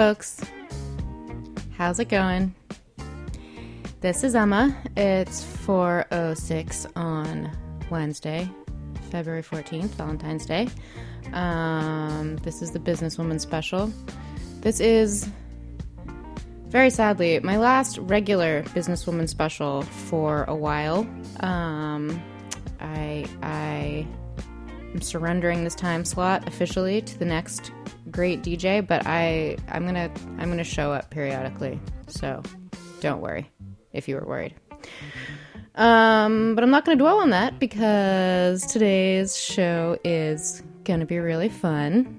folks. How's it going? This is Emma. It's 4:06 on Wednesday, February 14th, Valentine's Day. Um, this is the Businesswoman Special. This is very sadly my last regular Businesswoman Special for a while. Um, I I am surrendering this time slot officially to the next great DJ, but I I'm gonna I'm gonna show up periodically. So don't worry if you were worried. Um, but I'm not gonna dwell on that because today's show is gonna be really fun.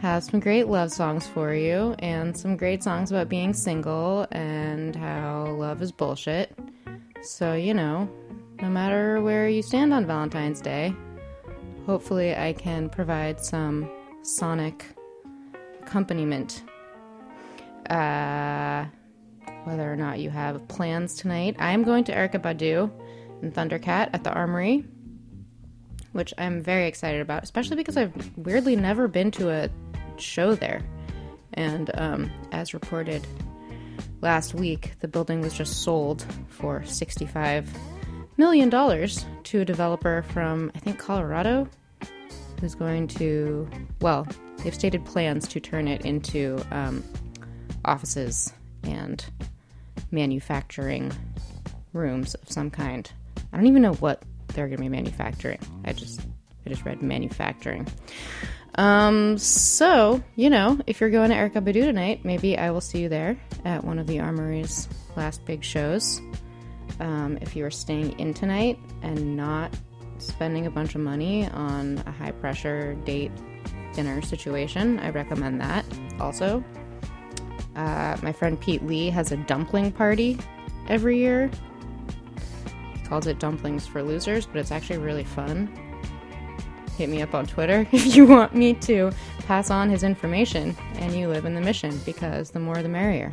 Have some great love songs for you and some great songs about being single and how love is bullshit. So, you know, no matter where you stand on Valentine's Day, hopefully I can provide some sonic accompaniment. Uh, whether or not you have plans tonight, I am going to Erykah Badu and Thundercat at the Armory, which I'm very excited about, especially because I've weirdly never been to a show there. And um, as reported last week, the building was just sold for $65 million to a developer from, I think, Colorado, who's going to, well, they've stated plans to turn it into um, offices and manufacturing rooms of some kind. I don't even know what they're going to be manufacturing. I just I just read manufacturing. Um, so, you know, if you're going to Erykah Badu tonight, maybe I will see you there at one of the Armory's last big shows. Um, if you are staying in tonight and not spending a bunch of money on a high pressure date dinner situation, I recommend that. Also, uh, my friend Pete Lee has a dumpling party every year. He calls it Dumplings for Losers, but it's actually really fun hit me up on Twitter if you want me to pass on his information and you live in the mission because the more the merrier.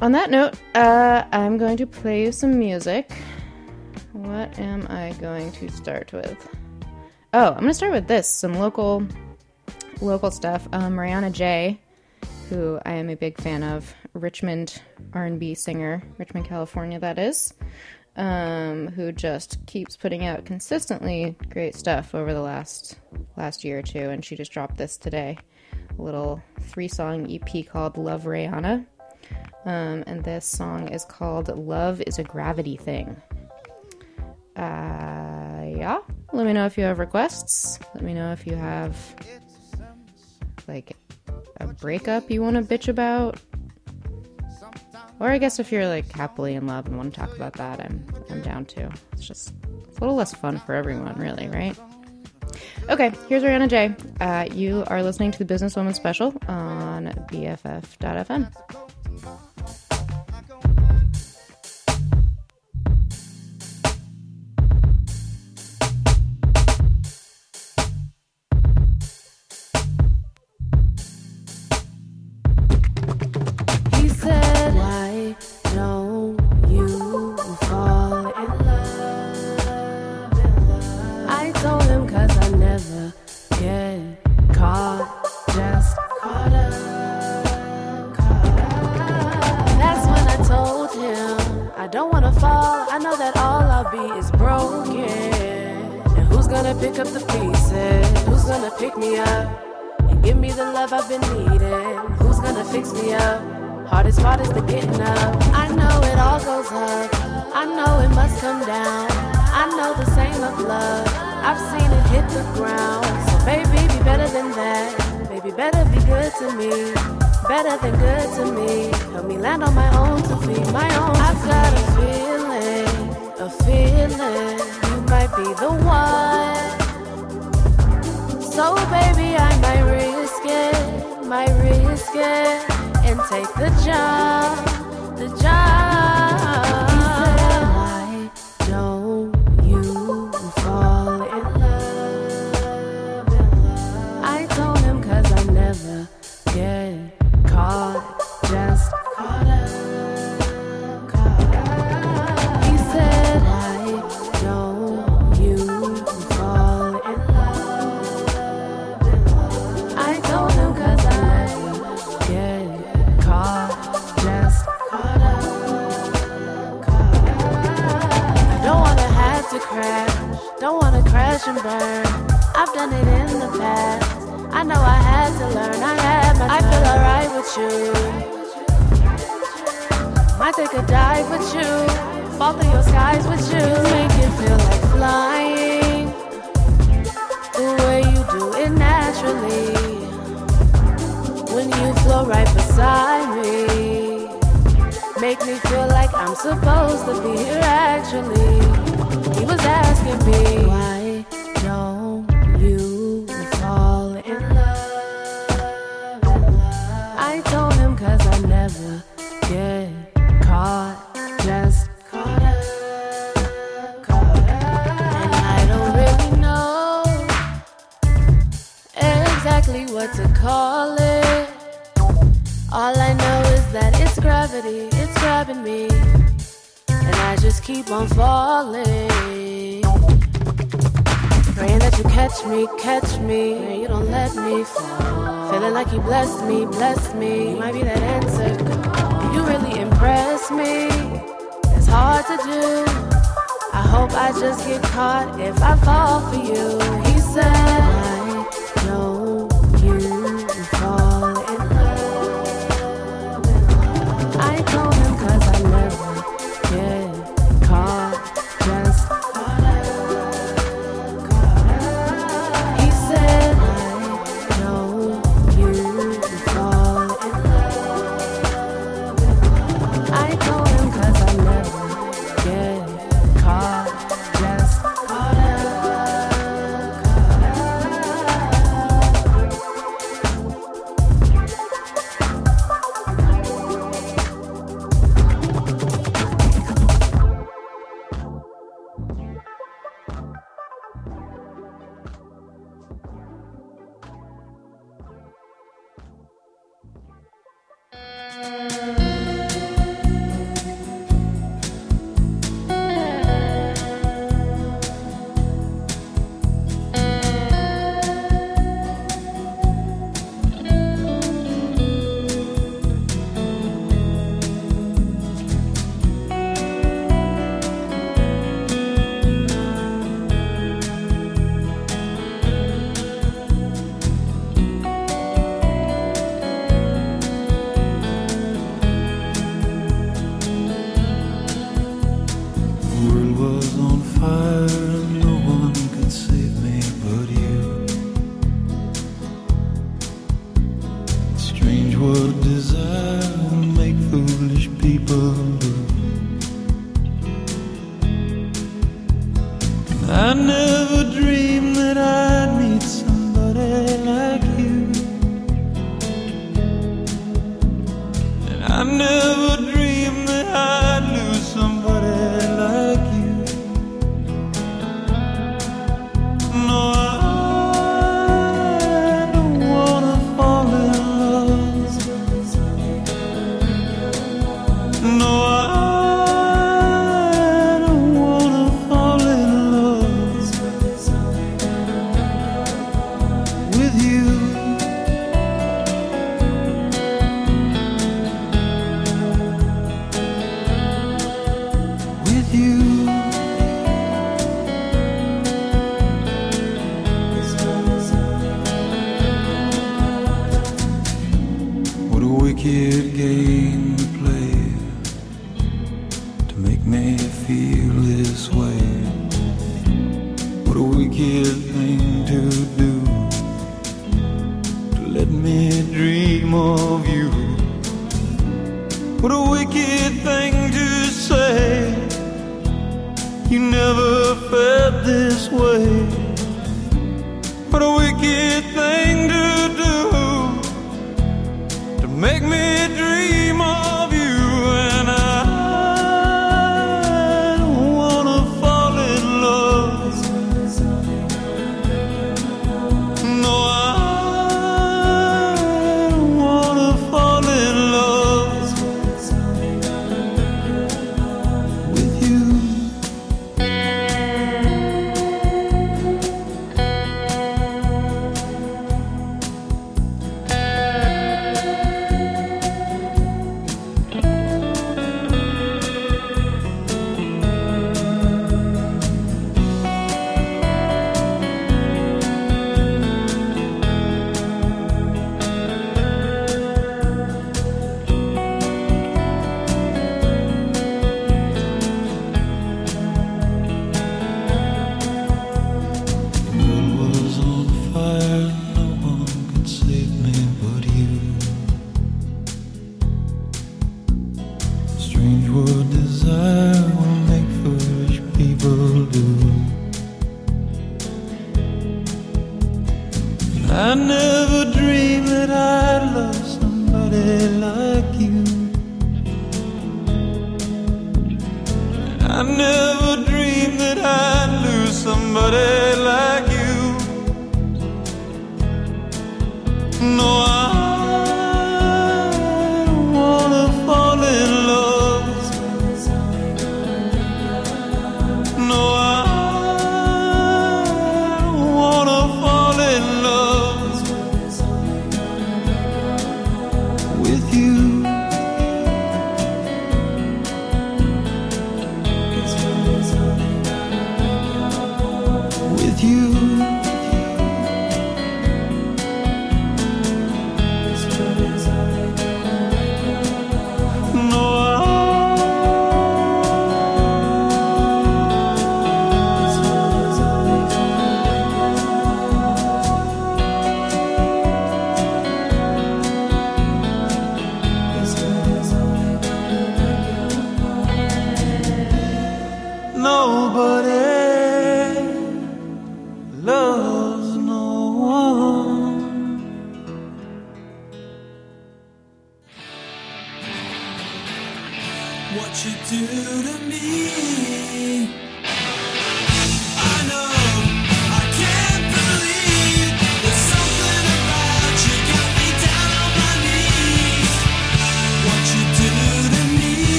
On that note, uh, I'm going to play you some music. What am I going to start with? Oh, I'm going to start with this some local local stuff. Um, Mariana J, who I am a big fan of, Richmond R&B singer, Richmond, California, that is um, who just keeps putting out consistently great stuff over the last last year or two, and she just dropped this today, a little three song EP called Love Rihanna, um, and this song is called Love Is a Gravity Thing. Uh, yeah, let me know if you have requests. Let me know if you have like a breakup you want to bitch about or I guess if you're like happily in love and want to talk about that, I'm I'm down too. It's just it's a little less fun for everyone, really, right? Okay, here's Ariana J. Uh, you are listening to the Businesswoman Special on BFF.fm.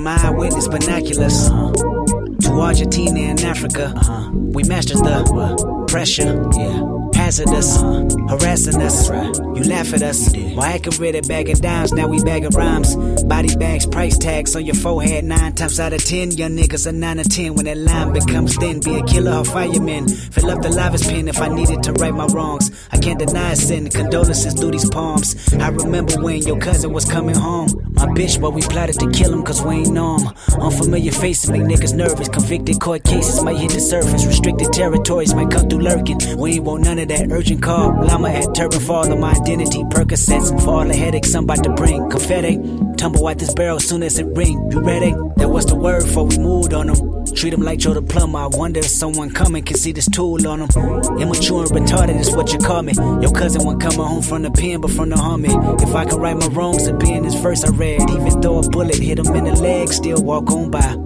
From eyewitness binoculars to Argentina and Africa, Uh-huh. we mastered the pressure. Hazardous, harassing us. You laugh at us. While acting rid of bagging dimes, now we bag bagging rhymes. Body bags, price tags on your forehead. Nine times out of ten, young niggas are nine or ten. When that line becomes thin, be a killer or fireman. Fill up the live's pen if I needed to right my wrongs. I can't deny sin. Condolences through these palms. I remember when your cousin was coming home. My bitch, but we plotted to kill him cause we ain't know him. Unfamiliar faces make niggas nervous. Convicted court cases might hit the surface. Restricted territories might come through lurking. We ain't want none of that urgent call. Llama at turban for all of my identity. Percocets for all the headaches I'm about to bring. Confetti, tumble out this barrel soon as it ring. You ready? That was the word for we moved on them. Treat them like Joe the plumber. I wonder if someone coming can see this tool on them. Immature and retarded is what you call me. Your cousin won't coming home from the pen, but from the army. If I can right my wrongs, be in this verse I read. Even though a bullet hit him in the leg, still walk on by.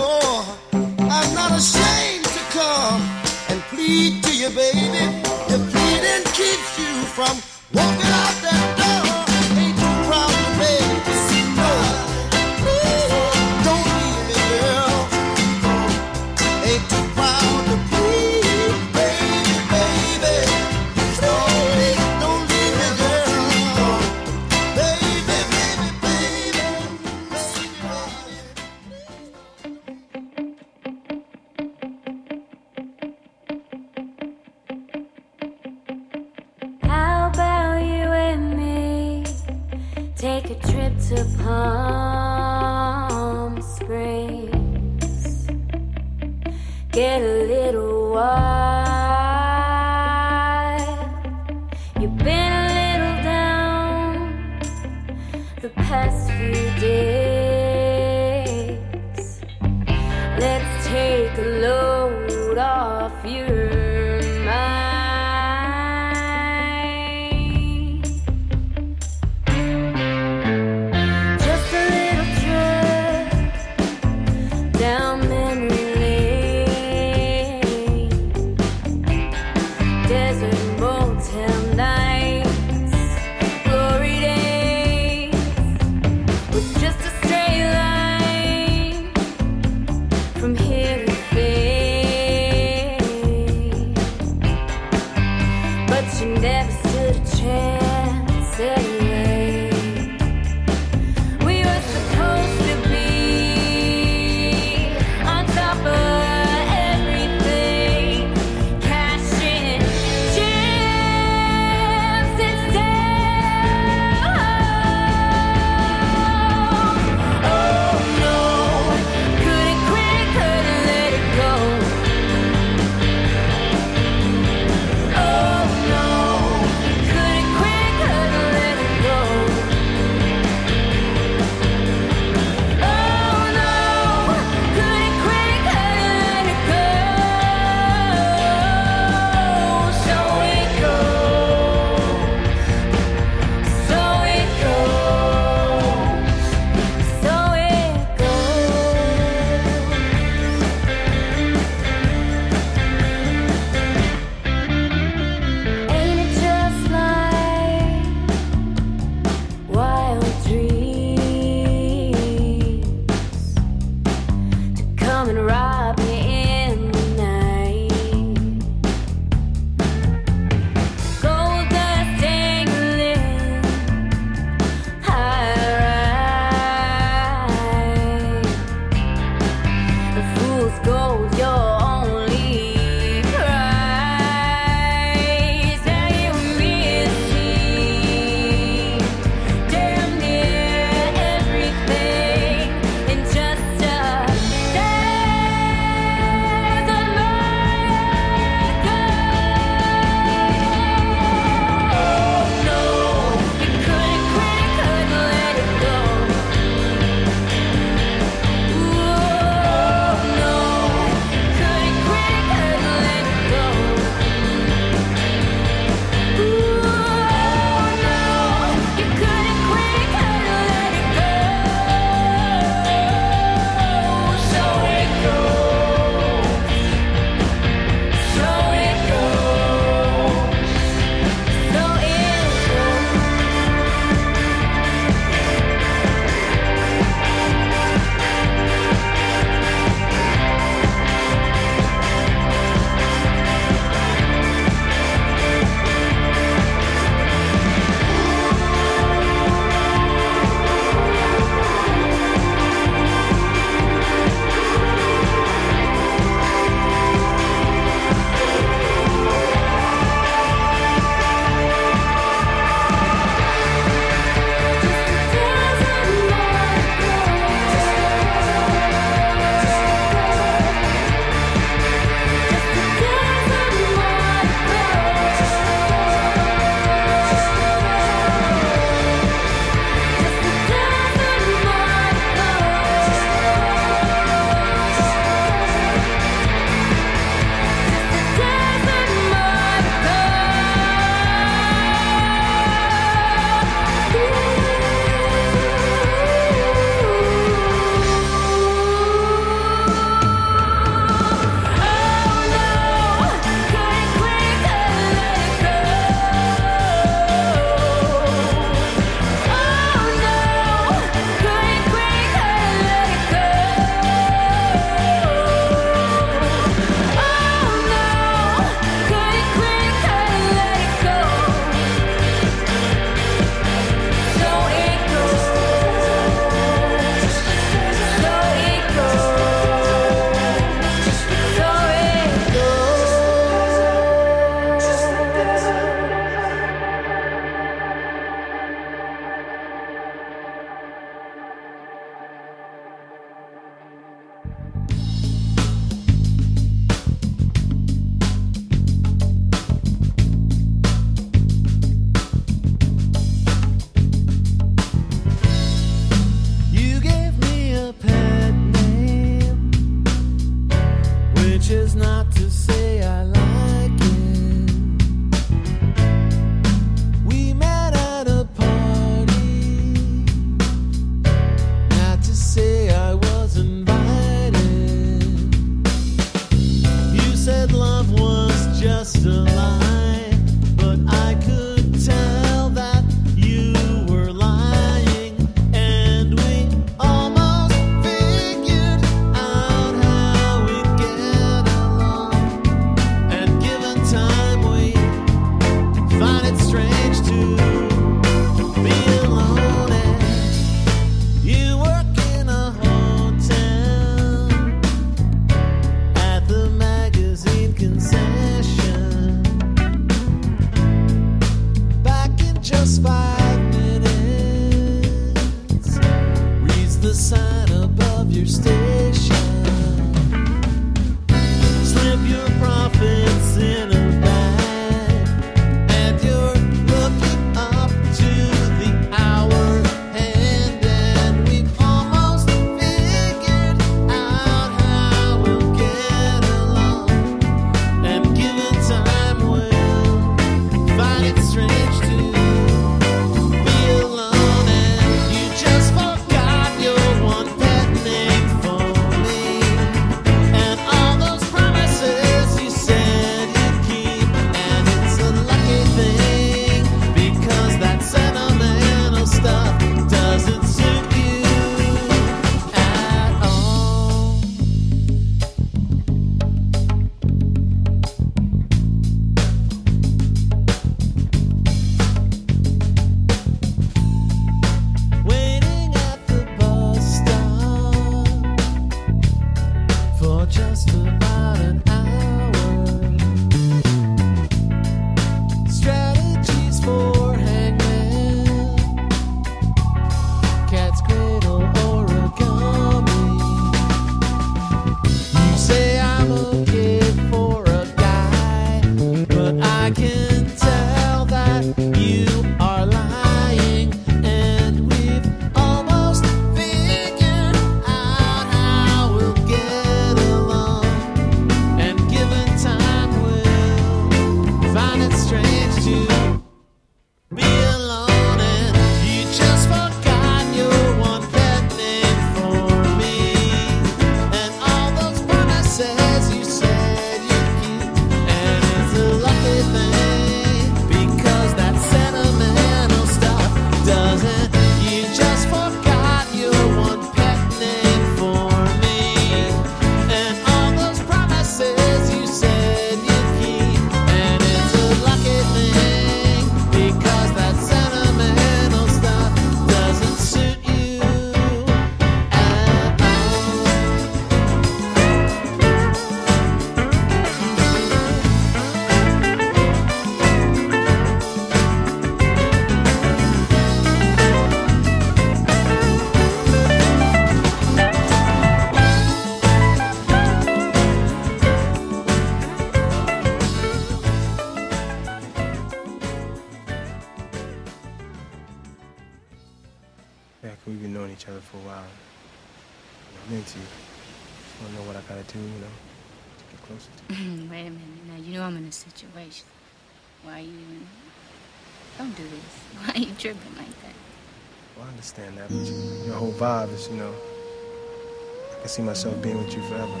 see myself being with you forever.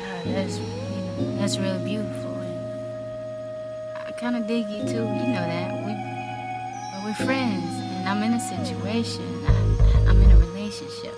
Uh, that's, that's really beautiful. And I kind of dig you, too. You know that. We, but we're friends, and I'm in a situation. I, I'm in a relationship.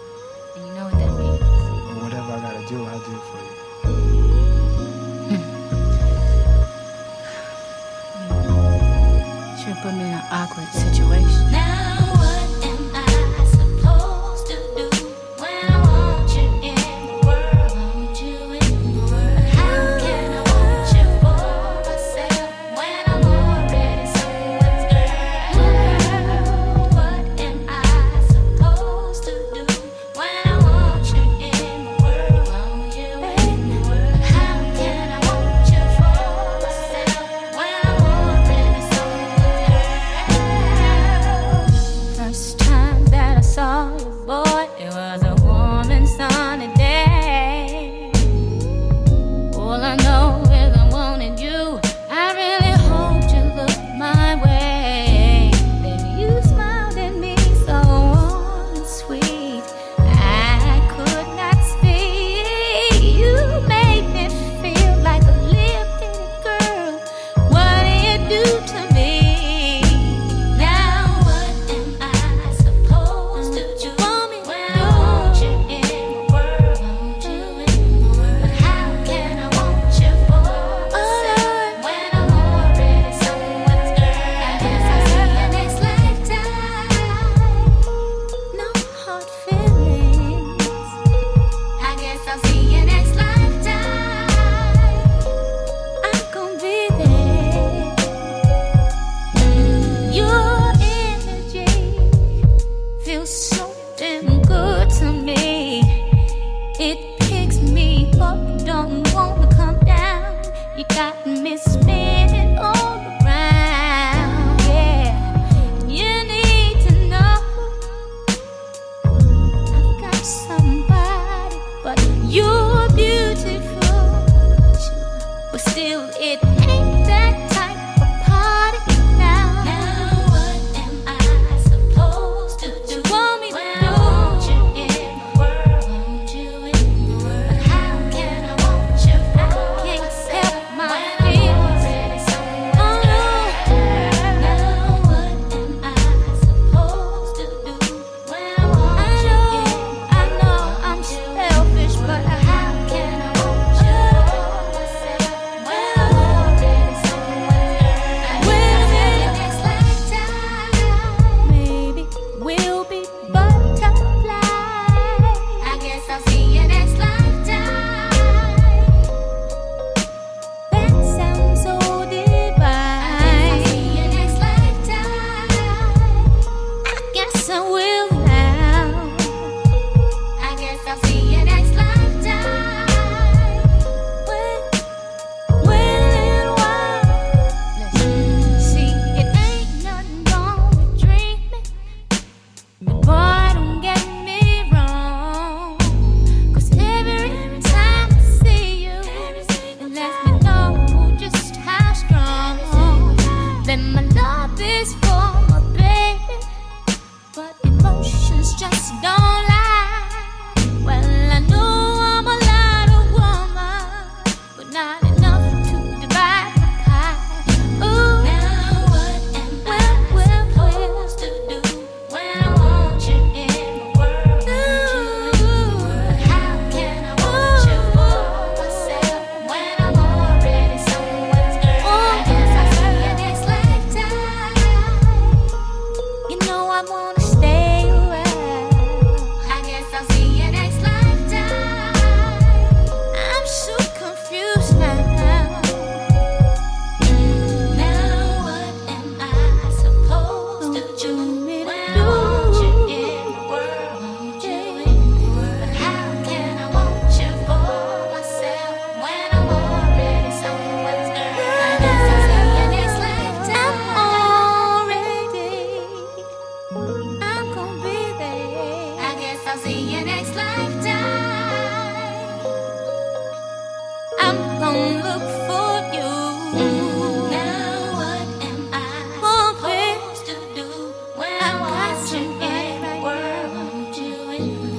Want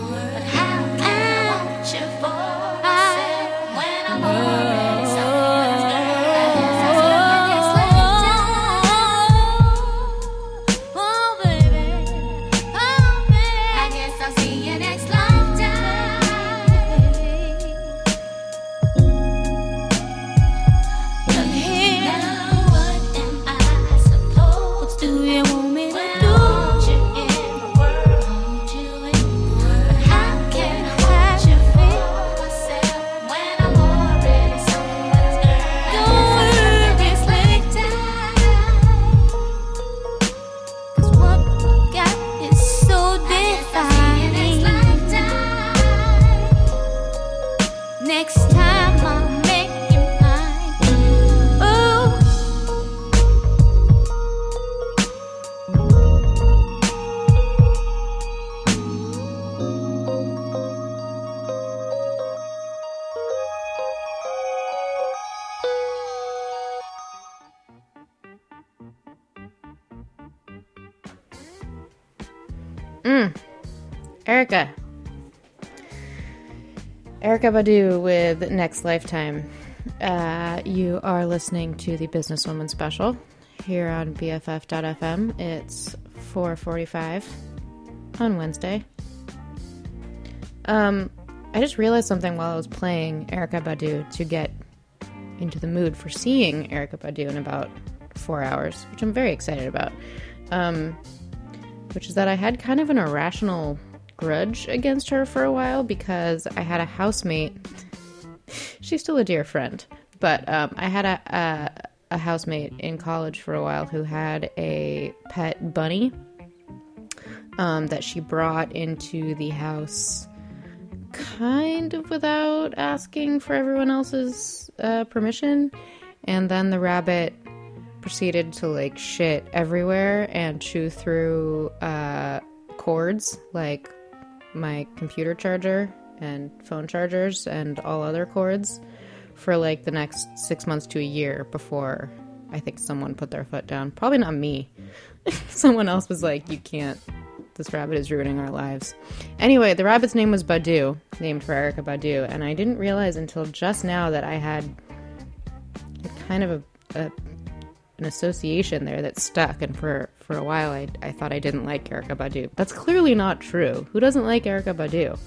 Erykah Badu with Next Lifetime. Uh, you are listening to the Businesswoman Special here on BFF.fm. It's 4:45 on Wednesday. Um, I just realized something while I was playing Erykah Badu to get into the mood for seeing Erykah Badu in about four hours, which I'm very excited about. Um, which is that I had kind of an irrational grudge against her for a while because I had a housemate. She's still a dear friend, but um, I had a, a a housemate in college for a while who had a pet bunny um, that she brought into the house kind of without asking for everyone else's uh, permission, and then the rabbit proceeded to like shit everywhere and chew through uh, cords like my computer charger and phone chargers and all other cords for like the next six months to a year before I think someone put their foot down. Probably not me. someone else was like, you can't. This rabbit is ruining our lives. Anyway, the rabbit's name was Badu, named for Erykah Badu, and I didn't realize until just now that I had kind of a, a an association there that stuck and for for a while I, I thought I didn't like Erykah Badu. That's clearly not true. Who doesn't like Erykah Badu?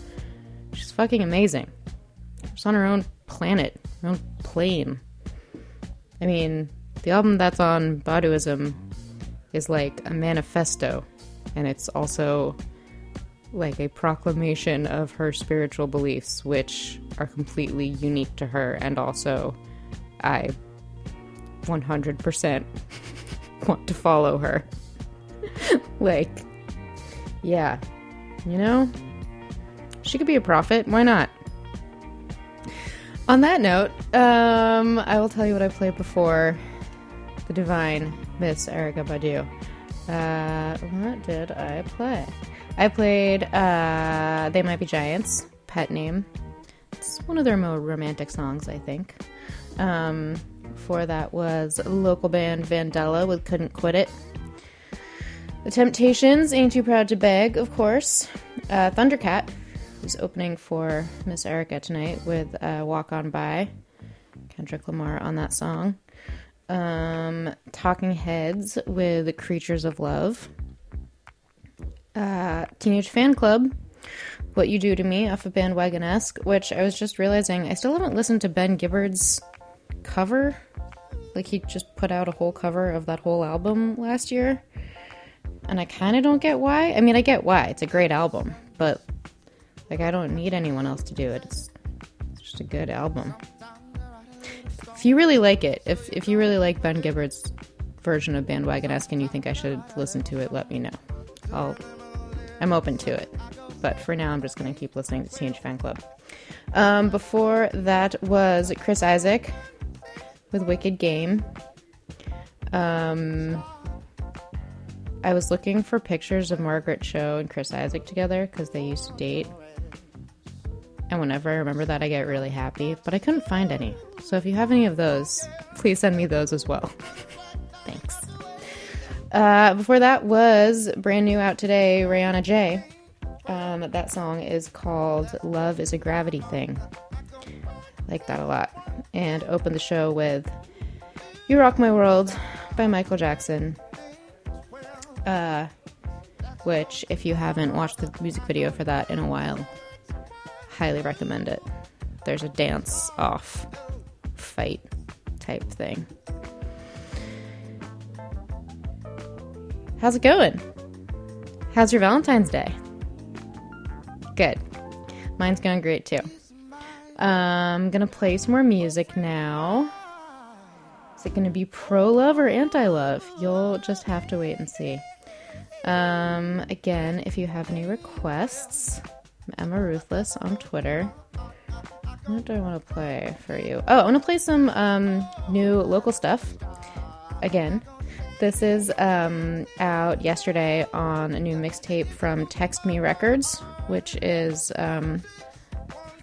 She's fucking amazing. She's on her own planet, her own plane. I mean, the album that's on Baduizm is like a manifesto, and it's also like a proclamation of her spiritual beliefs, which are completely unique to her, and also I 100% want to follow her. like, yeah, you know, she could be a prophet. Why not? On that note, um, I will tell you what I played before the divine Miss Erykah Badu. Uh, what did I play? I played uh, They Might Be Giants, Pet Name. It's one of their more romantic songs, I think. Um, before that was local band Vandella with Couldn't Quit It. The Temptations, Ain't Too Proud to Beg, of course. Uh, Thundercat, who's opening for Miss Erykah tonight with uh, Walk On By. Kendrick Lamar on that song. Um, Talking Heads with Creatures of Love. Uh, Teenage Fanclub, What You Do to Me off of Bandwagonesque, which I was just realizing I still haven't listened to Ben Gibbard's cover. Like, he just put out a whole cover of that whole album last year. And I kind of don't get why. I mean, I get why. It's a great album. But, like, I don't need anyone else to do it. It's, it's just a good album. If you really like it, if, if you really like Ben Gibbard's version of Bandwagonesque and you think I should listen to it, let me know. I'll, I'm open to it. But for now, I'm just going to keep listening to Teenage Fanclub. Um, before that was Chris Isaak with Wicked Game. Um, I was looking for pictures of Margaret Cho and Chris Isaak together because they used to date. And whenever I remember that, I get really happy. But I couldn't find any. So if you have any of those, please send me those as well. Thanks. Uh, before that was brand new out today, Rihanna J. Um, that song is called Love is a Gravity Thing. Like that a lot. And opened the show with You Rock My World by Michael Jackson. Uh, which, if you haven't watched the music video for that in a while, highly recommend it. There's a dance off fight type thing. How's it going? How's your Valentine's Day? Good. Mine's going great too. I'm gonna play some more music now. Is it gonna be pro love or anti love? You'll just have to wait and see. Um, again, if you have any requests, I'm Emma Ruthless on Twitter. What do I want to play for you? Oh, I want to play some um, new local stuff. Again, this is um, out yesterday on a new mixtape from Text Me Records, which is um,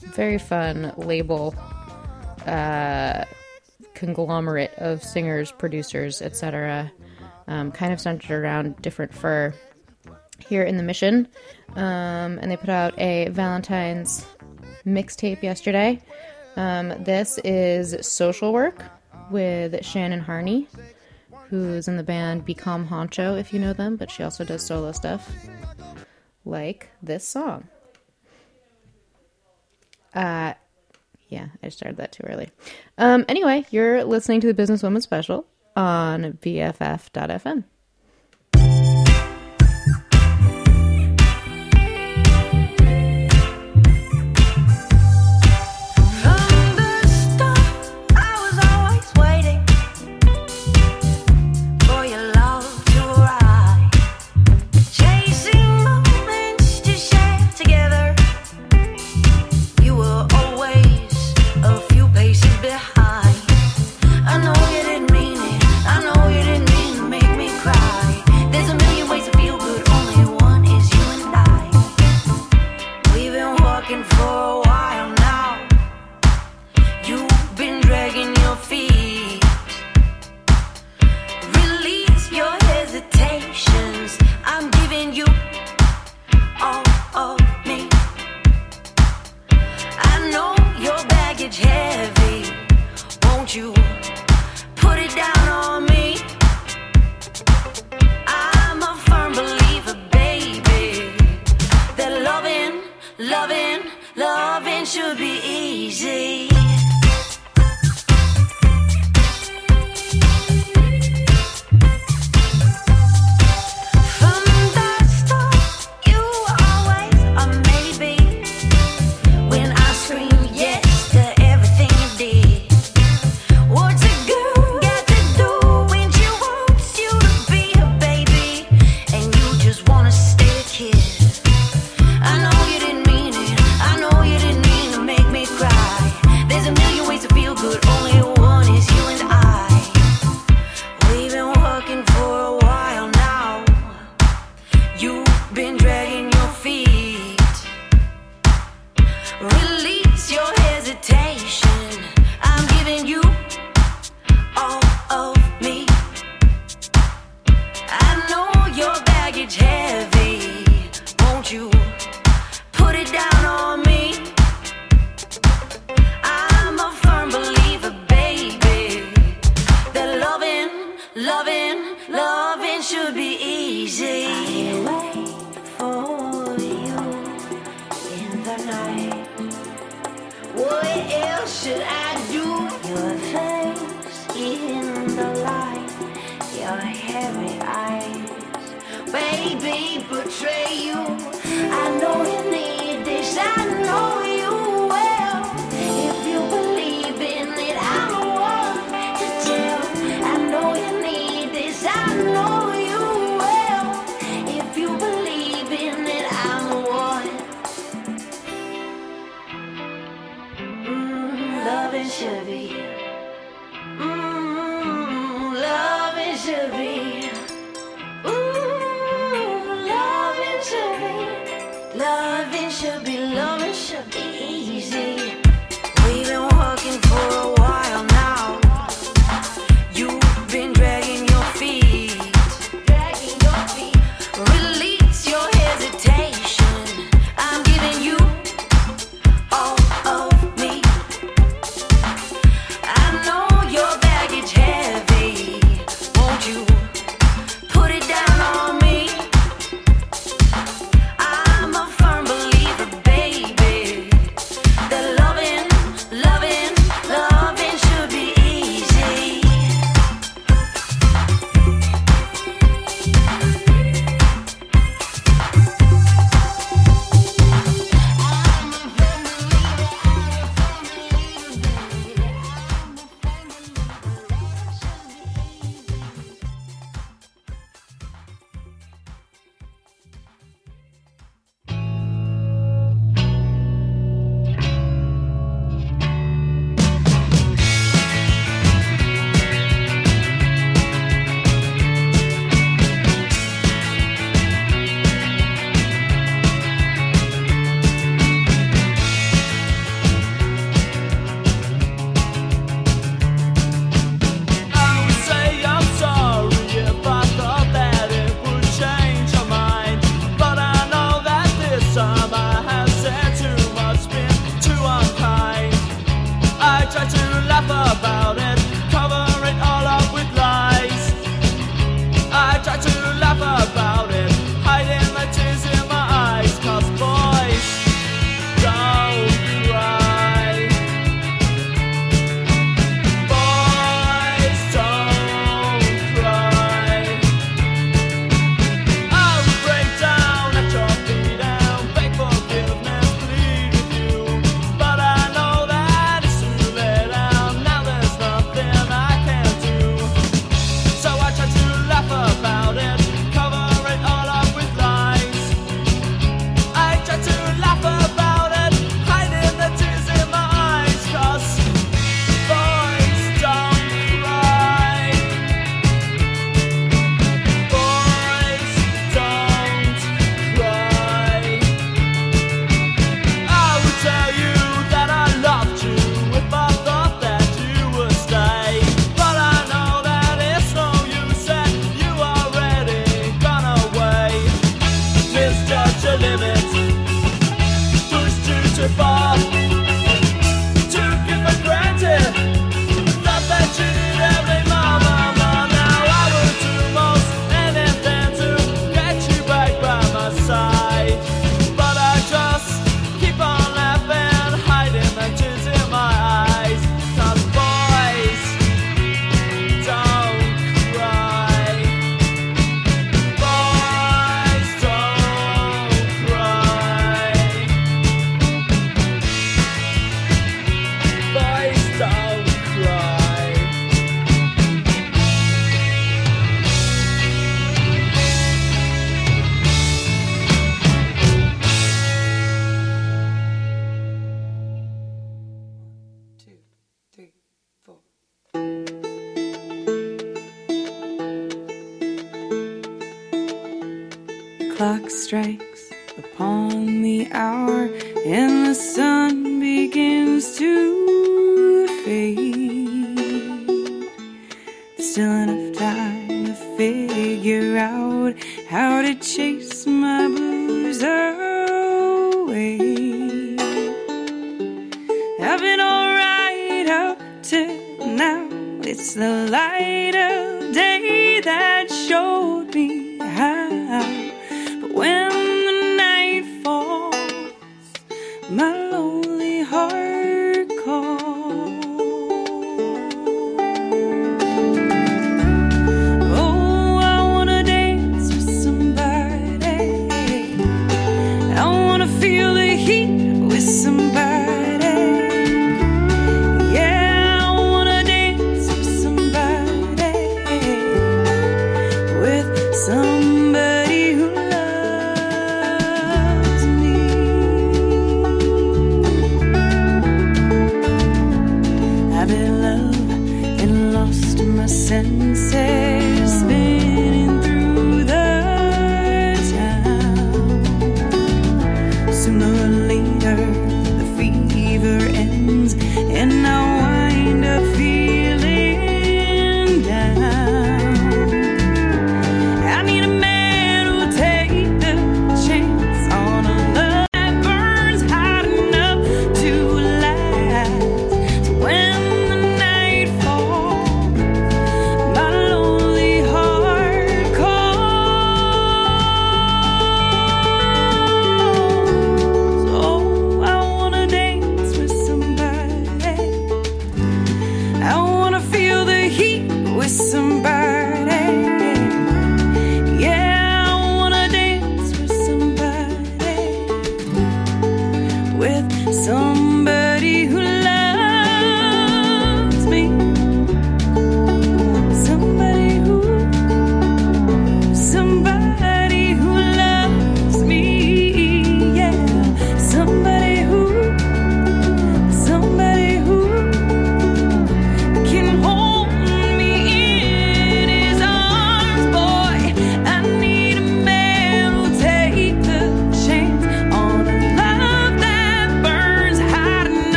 very fun label uh, conglomerate of singers, producers, etc. Um, kind of centered around different fur here in the Mission. Um, and they put out a Valentine's mixtape yesterday. Um, this is Social Work with Shannon Harney, who's in the band Become Honcho, if you know them, but she also does solo stuff like this song. Uh, yeah, I started that too early. Um, anyway, you're listening to the Businesswoman Special on BFF.fm.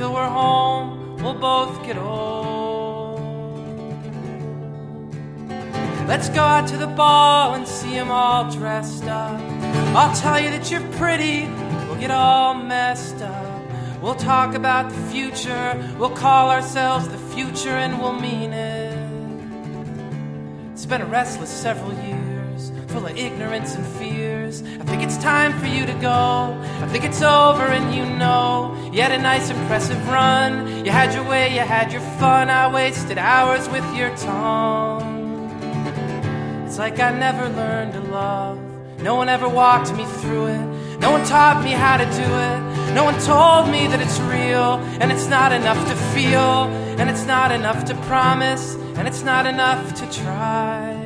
till we're home. We'll both get old. Let's go out to the ball and see 'em all dressed up. I'll tell you that you're pretty. We'll get all messed up. We'll talk about the future. We'll call ourselves the future and we'll mean it. It's been a restless several years, full of ignorance and fears. I think it's time for you to go. I think it's over and you know. You had a nice, impressive run. You had your way, you had your fun. I wasted hours with your tongue. It's like I never learned to love. No one ever walked me through it. No one taught me how to do it. No one told me that it's real. And it's not enough to feel. And it's not enough to promise. And it's not enough to try.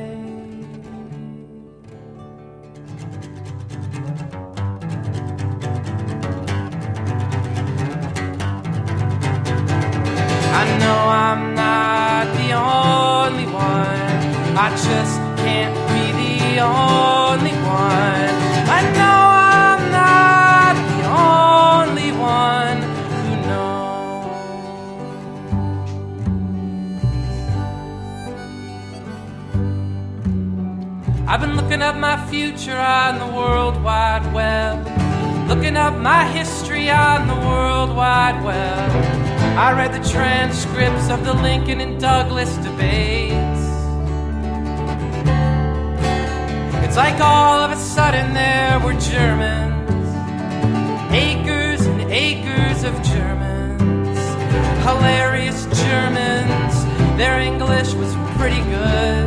Wide Web. I read the transcripts of the Lincoln and Douglas debates. It's like all of a sudden there were Germans, acres and acres of Germans, hilarious Germans. Their English was pretty good.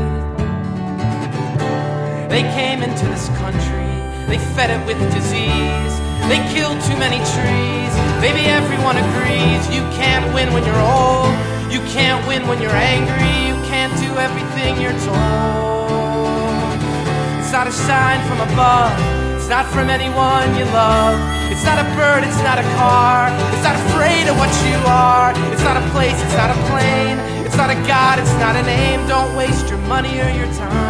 They came into this country, they fed it with disease, they killed too many trees. Maybe everyone agrees you can't win when you're old, you can't win when you're angry, you can't do everything you're told. It's not a sign from above, it's not from anyone you love. It's not a bird, it's not a car, it's not afraid of what you are. It's not a place, it's not a plane, it's not a god, it's not a name. Don't waste your money or your time.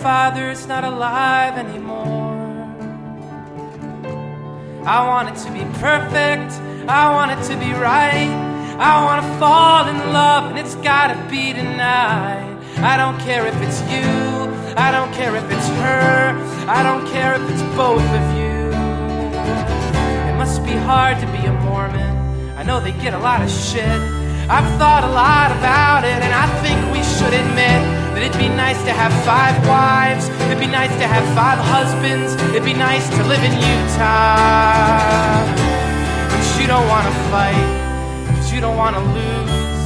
Father's not alive anymore. I want it to be perfect, I want it to be right. I want to fall in love, and it's gotta be tonight. I don't care if it's you, I don't care if it's her, I don't care if it's both of you. It must be hard to be a Mormon. I know they get a lot of shit. I've thought a lot about it, and I think we should admit that it'd be nice to have five wives. It'd be nice to have five husbands. It'd be nice to live in Utah. But you don't want to fight, because you don't want to lose.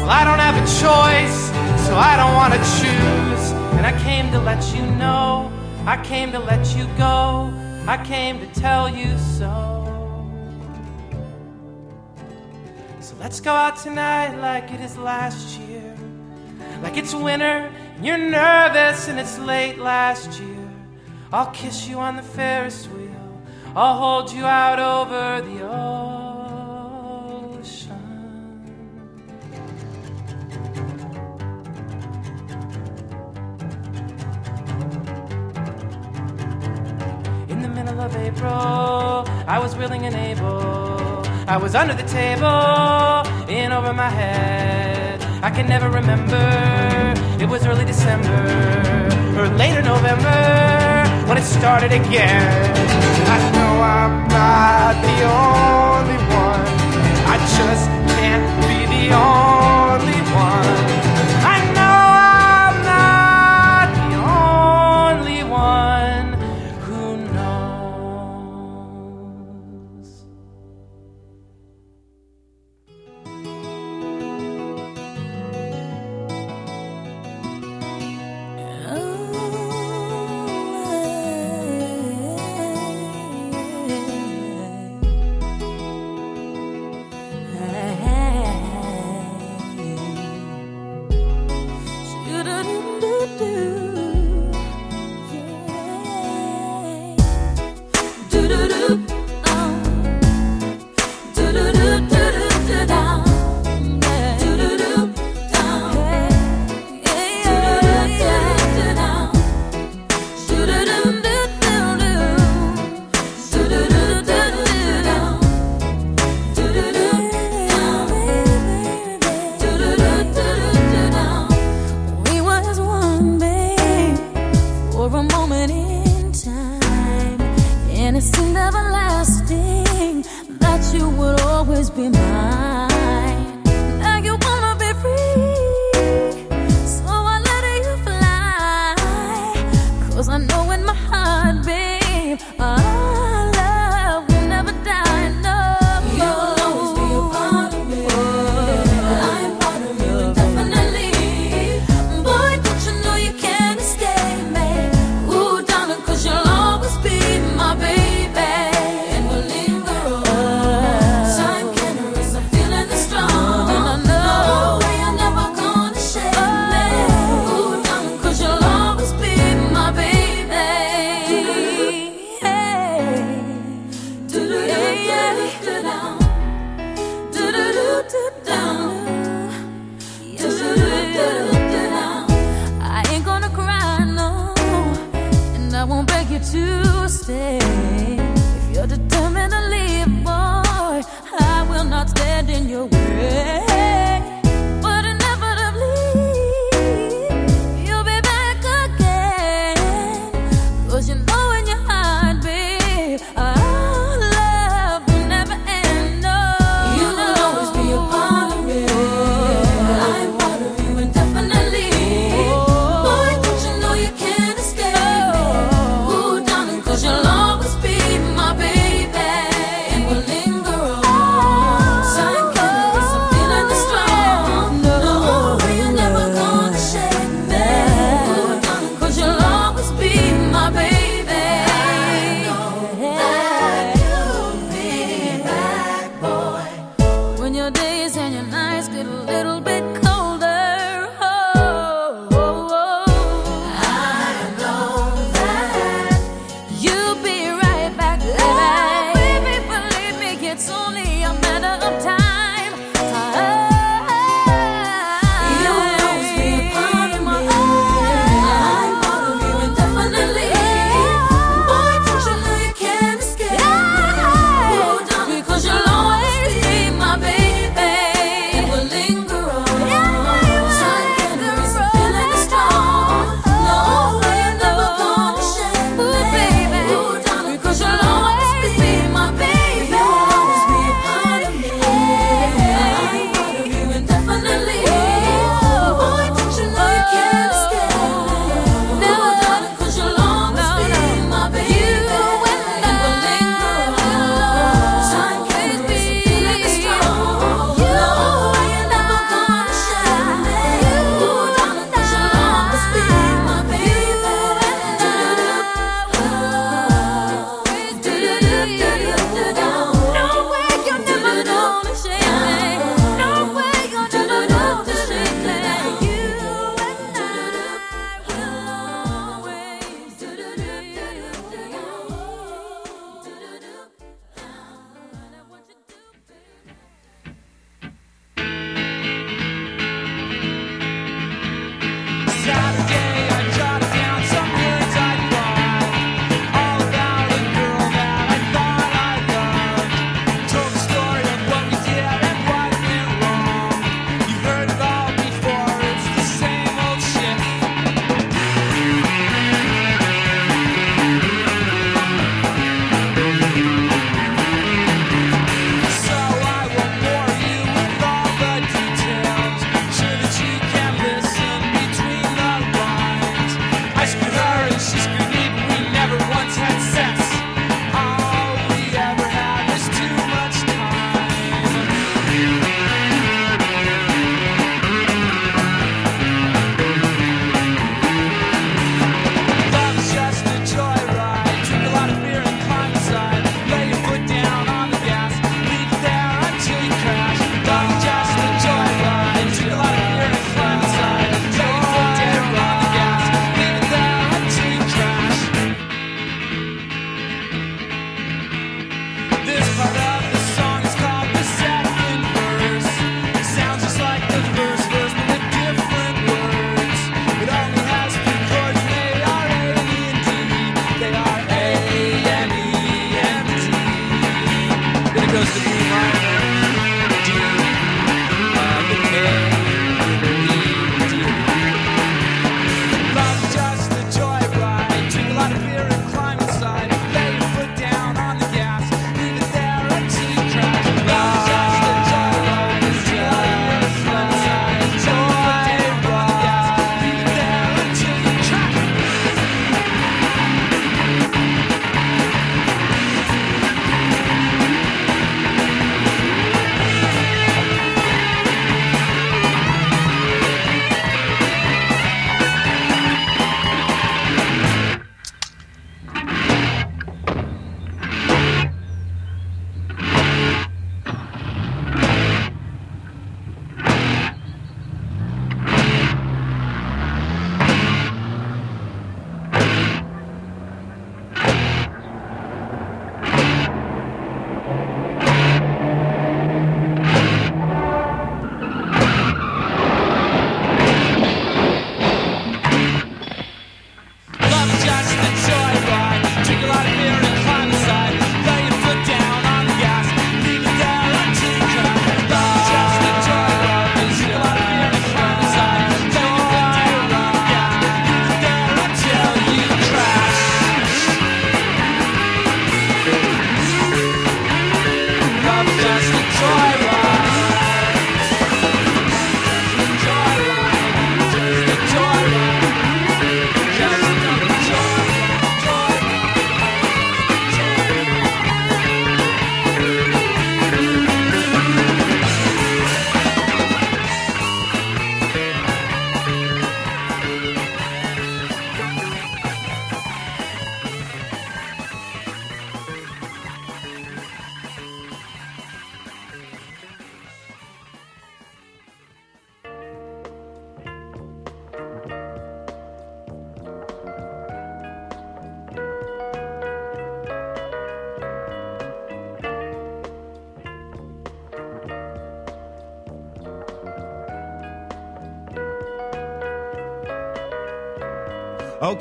Well, I don't have a choice, so I don't want to choose. And I came to let you know, I came to let you go, I came to tell you so. So let's go out tonight like it is last year. Like it's winter and you're nervous and it's late last year. I'll kiss you on the Ferris wheel. I'll hold you out over the ocean. In the middle of April, I was willing and able. I was under the table, in over my head. I can never remember. It was early December or later November when it started again. I know I'm not the only one. I just can't be the only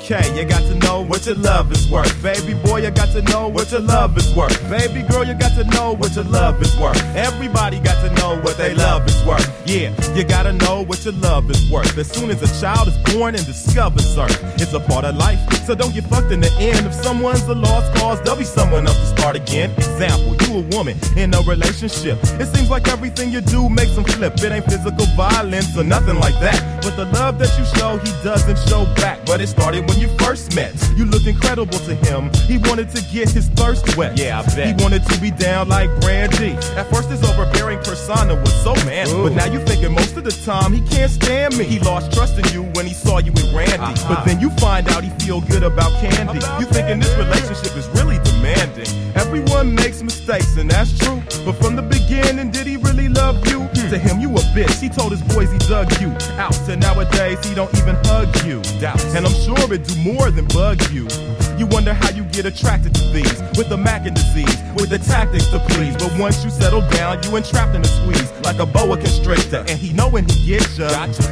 Okay, you got to know what your love is worth. Baby boy, you got to know what your love is worth. Baby girl, you got to know what your love is worth. Everybody got to know what they love is worth. Yeah, you gotta know what your love is worth. As soon as a child is born and discovers earth, it's a part of life. So don't get fucked in the end. If someone's a lost cause, there'll be someone else to start again. Example, a woman in a relationship. It seems like everything you do makes him flip. It ain't physical violence or nothing like that. But the love that you show, he doesn't show back. But it started when you first met. You looked incredible to him. He wanted to get his thirst wet. Yeah, I bet. He wanted to be down like Brandy. At first, his overbearing persona was so man. But now you thinking most of the time he can't stand me. He lost trust in you when he saw you with Randy. Uh-huh. But then you find out he feel good about candy. You thinking this relationship is really demanding. Everyone makes mistakes, and that's true. But from the beginning, did he really love you? Hmm. To him, you a bitch. He told his boys he dug you out. And nowadays, he don't even hug you. Doubt. And I'm sure it do more than bug you. You wonder how you get attracted to these with the Mackin disease, with the tactics to please. But once you settle down, you entrapped in a squeeze like a boa constrictor. And he know when he gets you,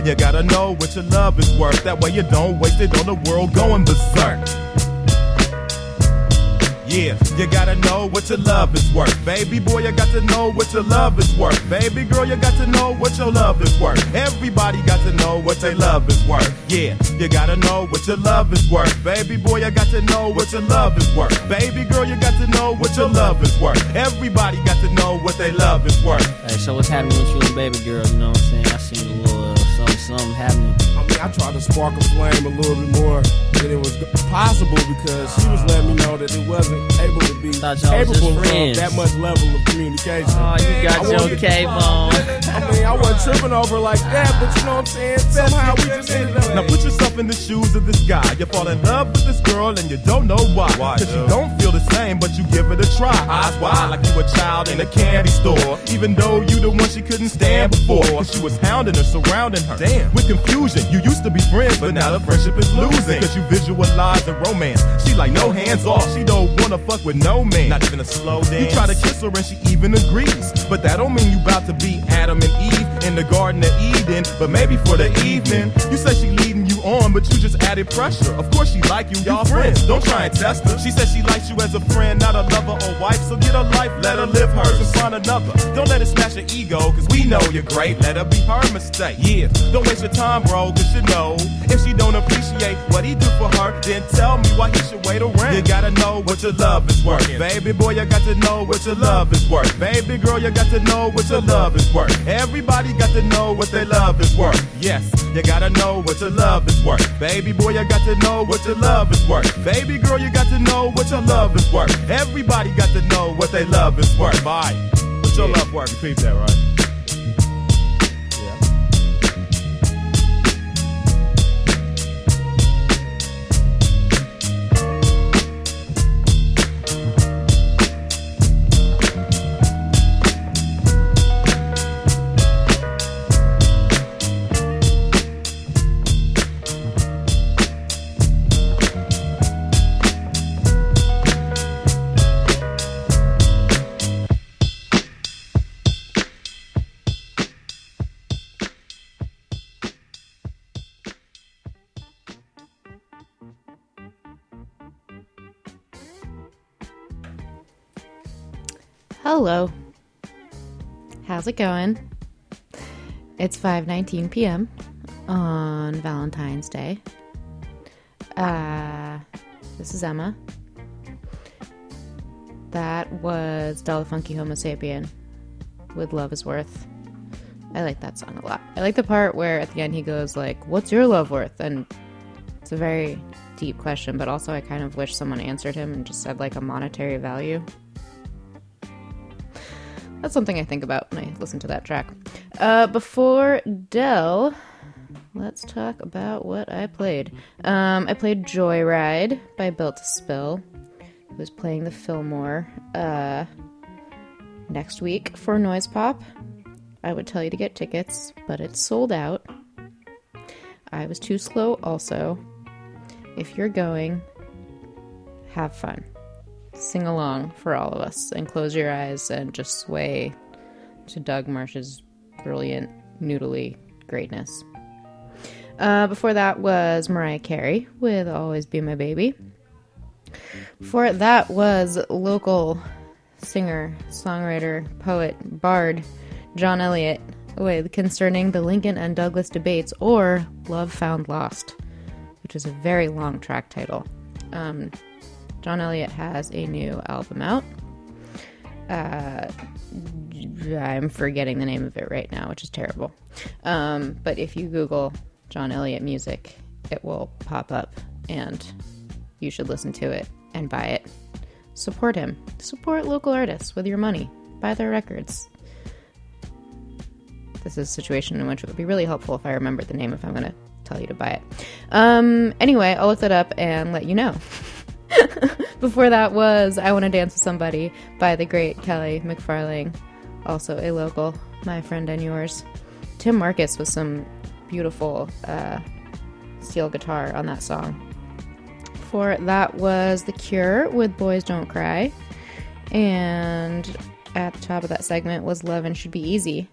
you gotta know what your love is worth. That way you don't waste it on the world going berserk. Yeah, you gotta know what your love is worth. Baby boy, you got to know what your love is worth. Baby girl, you got to know what your love is worth. Everybody got to know what their love is worth. Yeah, you gotta know what your love is worth. Baby boy, you got to know what your love is worth. Baby girl, you got to know what your love is worth. Everybody got to know what their love is worth. Hey, so what's happening with you and baby girl? You know what I'm saying? I seen a little uh, something, something happening. I tried to spark a flame a little bit more than it was possible because she was letting me know that it wasn't able to be Thought y'all was capable of that much level of communication. Oh, you got I your cave on. I mean, I wasn't tripping over like that, but you know what I'm saying? Somehow we just ended up. Now put yourself in the shoes of this guy. You fall in love with this girl and you don't know why. Cause you don't feel the same, but you give it a try. Eyes wide like you a child in a candy store. Even though you the one she couldn't stand before. Cause you was hounding her, surrounding her. Damn. With confusion. You used to be friends, but now the friendship is losing. Cause you visualize the romance. She like no hands off. She don't wanna fuck with no man. Not even a slow dance. You try to kiss her and she even agrees. But that don't mean you about to be Adam and Eve in the Garden of Eden. But maybe for the evening. You say she leading you on, but you just added pressure. Of course she like you, y'all friends. Don't try and test her. She says she likes you as a friend, not a lover or wife. So get a life, let her live hers and find another. Don't let it smash your ego, cause we know you're great. Let her be her mistake. Yeah, don't waste your time, bro, cause you know. If she don't appreciate what he do for her, then tell me why he should wait around. You gotta know what your love is worth. Baby boy, you got to know what your love is worth. Baby girl, you got to know what your love is worth. Everybody got to know what their love is worth. Yes, you gotta know what your love is worth. Baby boy, you got to know what your love is worth. Baby girl, you got to know what your love is worth. Everybody got to know what they love is worth. Bye. What's your love worth? You peep that, right? Hello. How's it going? It's 5:19 p.m. on Valentine's Day. Uh this is Emma. That was Del the Funky Homosapien with Love is Worth. I like that song a lot. I like the part where at the end he goes like, "What's your love worth?" and it's a very deep question, but also I kind of wish someone answered him and just said like a monetary value. That's something I think about when I listen to that track. Uh, before Del, let's talk about what I played. Um, I played Joyride by Built to Spill. It was playing the Fillmore uh, next week for Noise Pop. I would tell you to get tickets, but it's sold out. I was too slow also. If you're going, have fun. Sing along for all of us and close your eyes and just sway to Doug Martsch's brilliant, noodly greatness. Uh, before that was Mariah Carey with Always Be My Baby. Before that was local singer, songwriter, poet, bard John Elliott with Concerning the Lincoln and Douglas Debates or Love Found Lost, which is a very long track title. Um, John Elliott has a new album out. Uh, I'm forgetting the name of it right now, which is terrible. Um, but if you Google John Elliott music, it will pop up and you should listen to it and buy it. Support him. Support local artists with your money. Buy their records. This is a situation in which it would be really helpful if I remembered the name if I'm going to tell you to buy it. Um, anyway, I'll look that up and let you know. Before that was I Want to Dance with Somebody by the great Kelly McFarling, also a local, my friend and yours. Tim Marcus with some beautiful uh, steel guitar on that song. Before that was The Cure with Boys Don't Cry. And at the top of that segment was Love and Should Be Easy.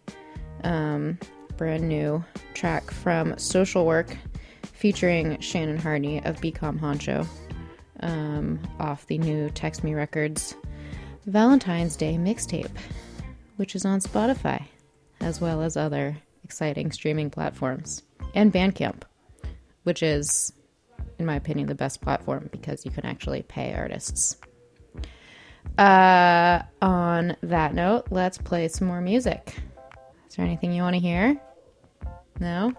Um, brand new track from Social Work featuring Shannon Hardy of Be Calm Honcho um, off the new Text Me Records Valentine's Day mixtape, which is on Spotify, as well as other exciting streaming platforms, and Bandcamp, which is, in my opinion, the best platform because you can actually pay artists. Uh, on that note, let's play some more music. Is there anything you want to hear? No?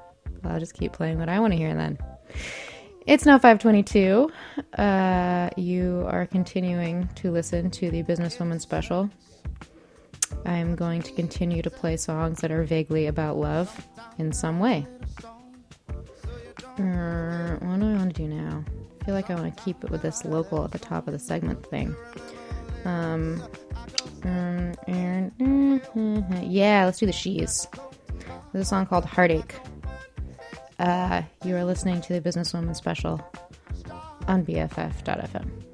Well, I'll just keep playing what I want to hear then. It's now 522. Uh, you are continuing to listen to the Businesswoman special. I'm going to continue to play songs that are vaguely about love in some way. Uh, what do I want to do now? I feel like I want to keep it with this local at the top of the segment thing. Um, um, yeah, let's do the She's. There's a song called Heartache. Uh, you are listening to the Businesswoman special on BFF.fm.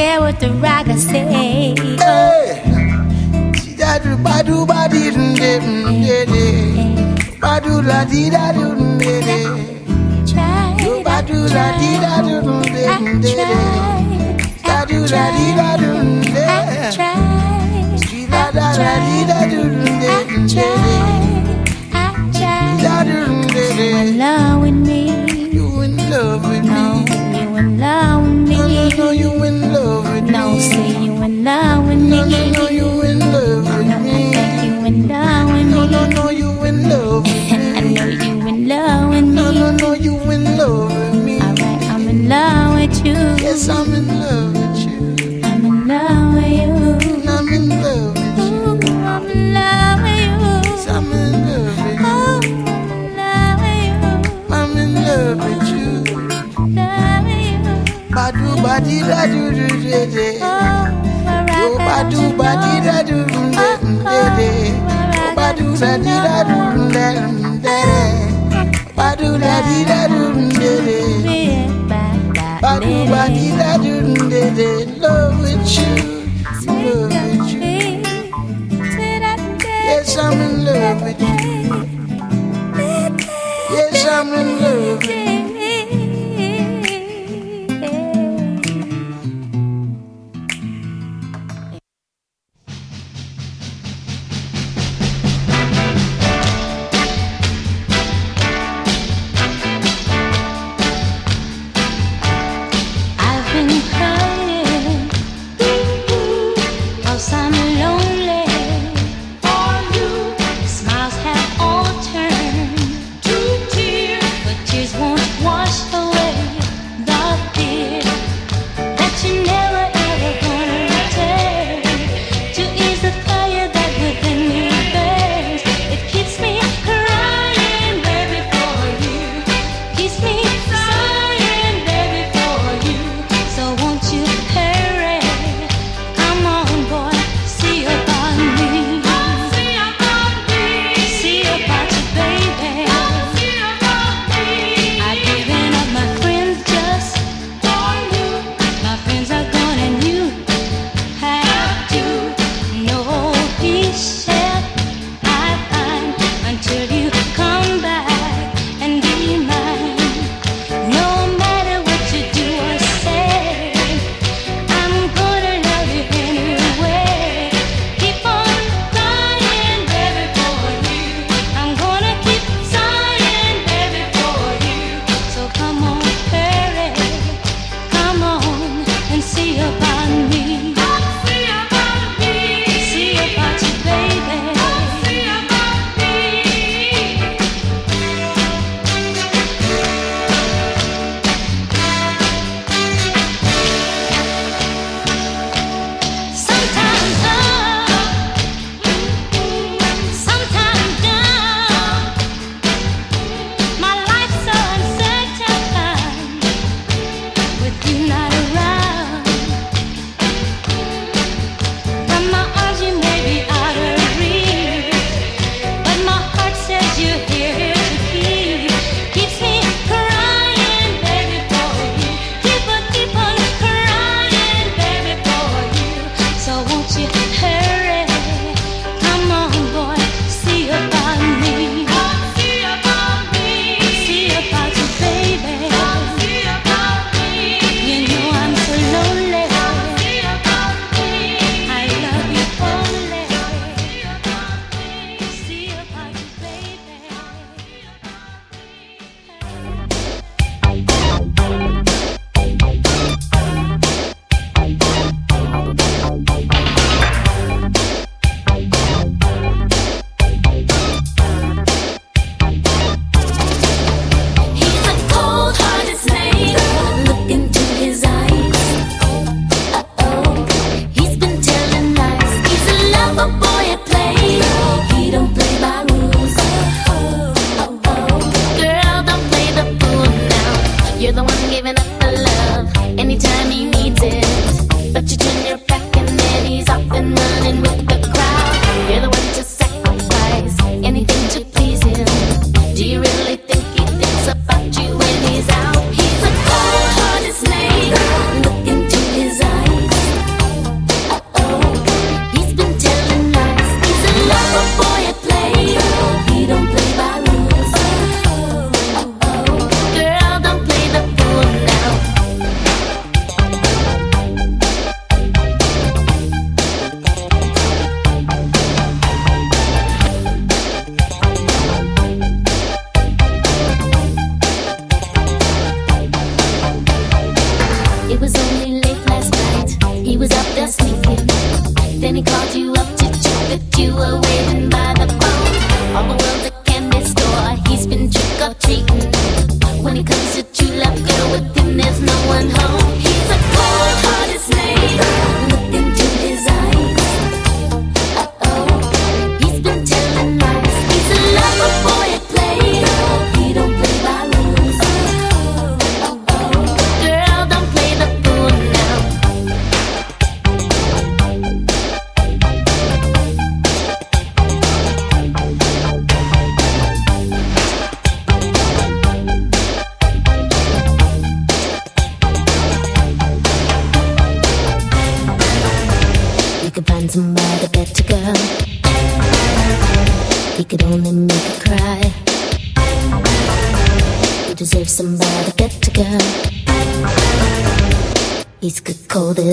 care what the rockers say. Hey. Badu I try, I try, I try, I try, I try, I try, I try, I try, I try, I try, I try, I try, I try, I try, I try, I try, I try, I try, I know you in love with me. I know I think you in love with me. I know you in love with me. I know you in love with me. Alright, I'm in love with you. Yes, I'm in love. badi da do do de de. Yo badu badi da do de de de. Badu da di da do de de de. Badu da di da do de de. Badu badi da do de de. Love with you, love with you. Yes, I'm in love with you. Yes, I'm in love with you.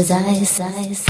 Cold as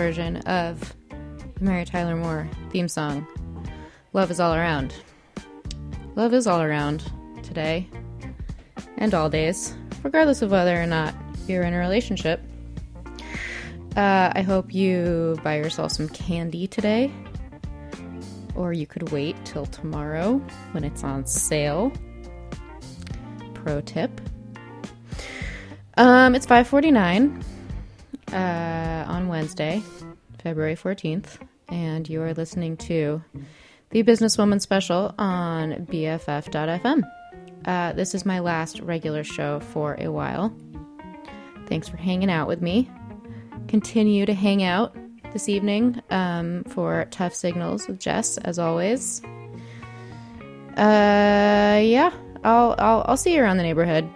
version of the Mary Tyler Moore theme song. Love is all around. Love is all around today and all days, regardless of whether or not you're in a relationship. Uh, I hope you buy yourself some candy today, or you could wait till tomorrow when it's on sale. Pro tip. Um, it's 5:49 uh, on Wednesday, February 14th, and you are listening to the Businesswoman Special on BFF.fm. Uh, this is my last regular show for a while. Thanks for hanging out with me. Continue to hang out this evening um, for Tough Signals with Jess, as always. Uh, yeah, I'll I'll I'll see you around the neighborhood.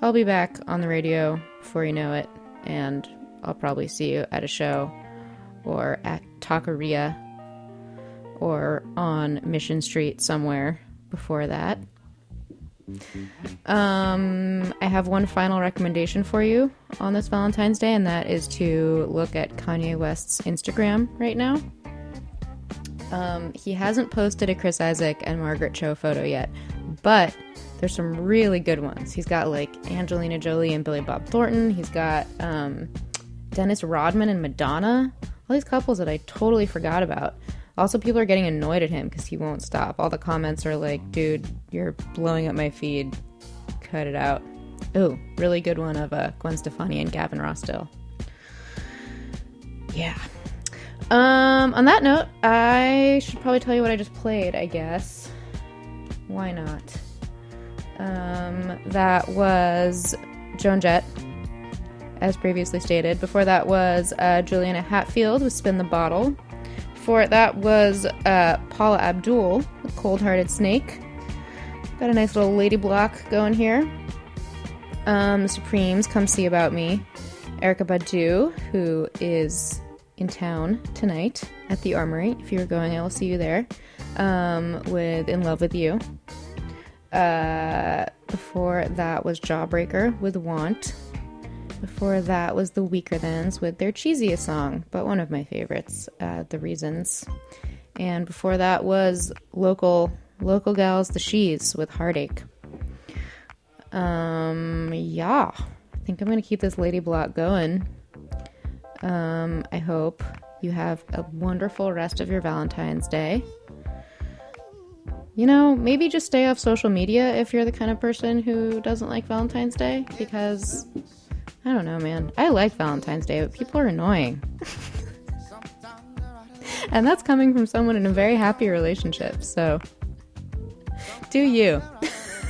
I'll be back on the radio before you know it, and I'll probably see you at a show or at Taqueria or on Mission Street somewhere before that. Um, I have one final recommendation for you on this Valentine's Day, and that is to look at Kanye West's Instagram right now. Um, he hasn't posted a Chris Isaak and Margaret Cho photo yet, but there's some really good ones. He's got like Angelina Jolie and Billy Bob Thornton. He's got um, Dennis Rodman and Madonna. All these couples that I totally forgot about. Also, people are getting annoyed at him because he won't stop. All the comments are like, dude, you're blowing up my feed. Cut it out. Oh, really good one of uh, Gwen Stefani and Gavin Rossdale. Yeah. Um, on that note, I should probably tell you what I just played, I guess. Why not? Um, that was Joan Jett, as previously stated. Before that was uh, Juliana Hatfield with Spin the Bottle. Before that was uh, Paula Abdul with Cold Hearted Snake. Got a nice little lady block going here. Um, Supremes, Come See About Me. Erykah Badu, who is in town tonight at the Armory. If you're going, I will see you there. Um, with In Love with You. Uh, before that was Jawbreaker with Want. Before that was The Weakerthans with their cheesiest song, but one of my favorites, uh, The Reasons. And before that was local local gals, The She's with Heartache. Um, yeah, I think I'm gonna keep this lady block going. Um, I hope you have a wonderful rest of your Valentine's Day. You know, maybe just stay off social media if you're the kind of person who doesn't like Valentine's Day because I don't know, man. I like Valentine's Day, but people are annoying. and that's coming from someone in a very happy relationship, so do you.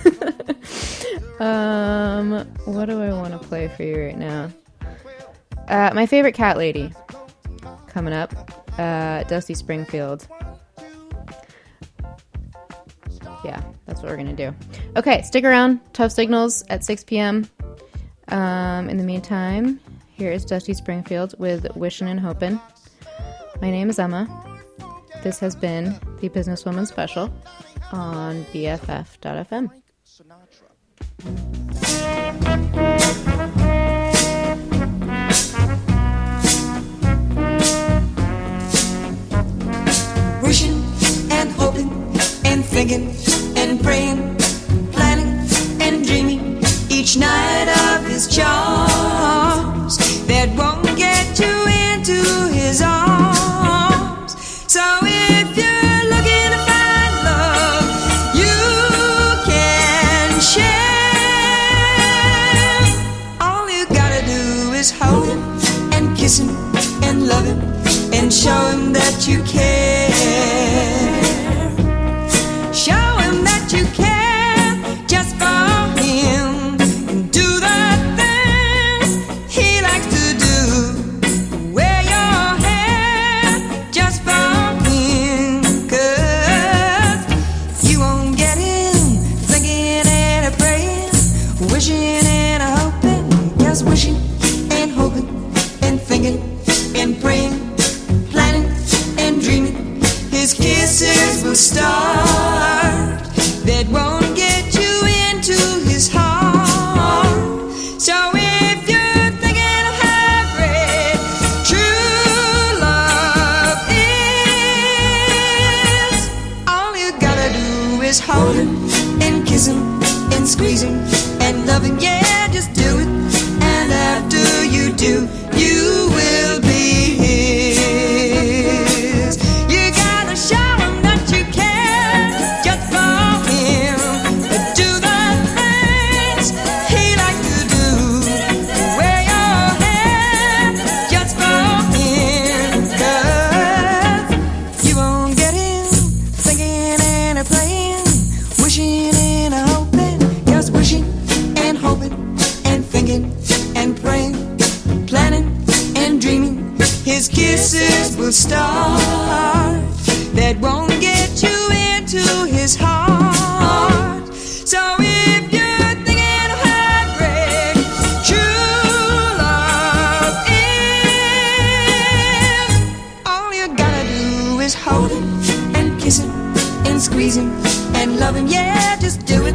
um, what do I want to play for you right now? Uh, my favorite cat lady coming up, uh, Dusty Springfield. Yeah, that's what we're gonna do. Okay, stick around. Tough signals at 6 p.m. Um, in the meantime, here is Dusty Springfield with Wishing and Hoping. My name is Emma. This has been the Businesswoman Special on BFF.fm. Wishing and hoping and thinking and praying, each night of his charms that won't get you into his arms. So if you're looking to find love, you can share. All you gotta do is hold him and kiss him and love him and show him that you care. Start that won't get you into his heart. So if you're thinking of great true love is, all you gotta do is hold him and kiss him and squeeze him and love him. Yeah, just do it. And after you do, start that won't get you into his heart. So if you're thinking of great true love is, all you gotta do is hold him and kiss him and squeeze him and love him. Yeah, just do it.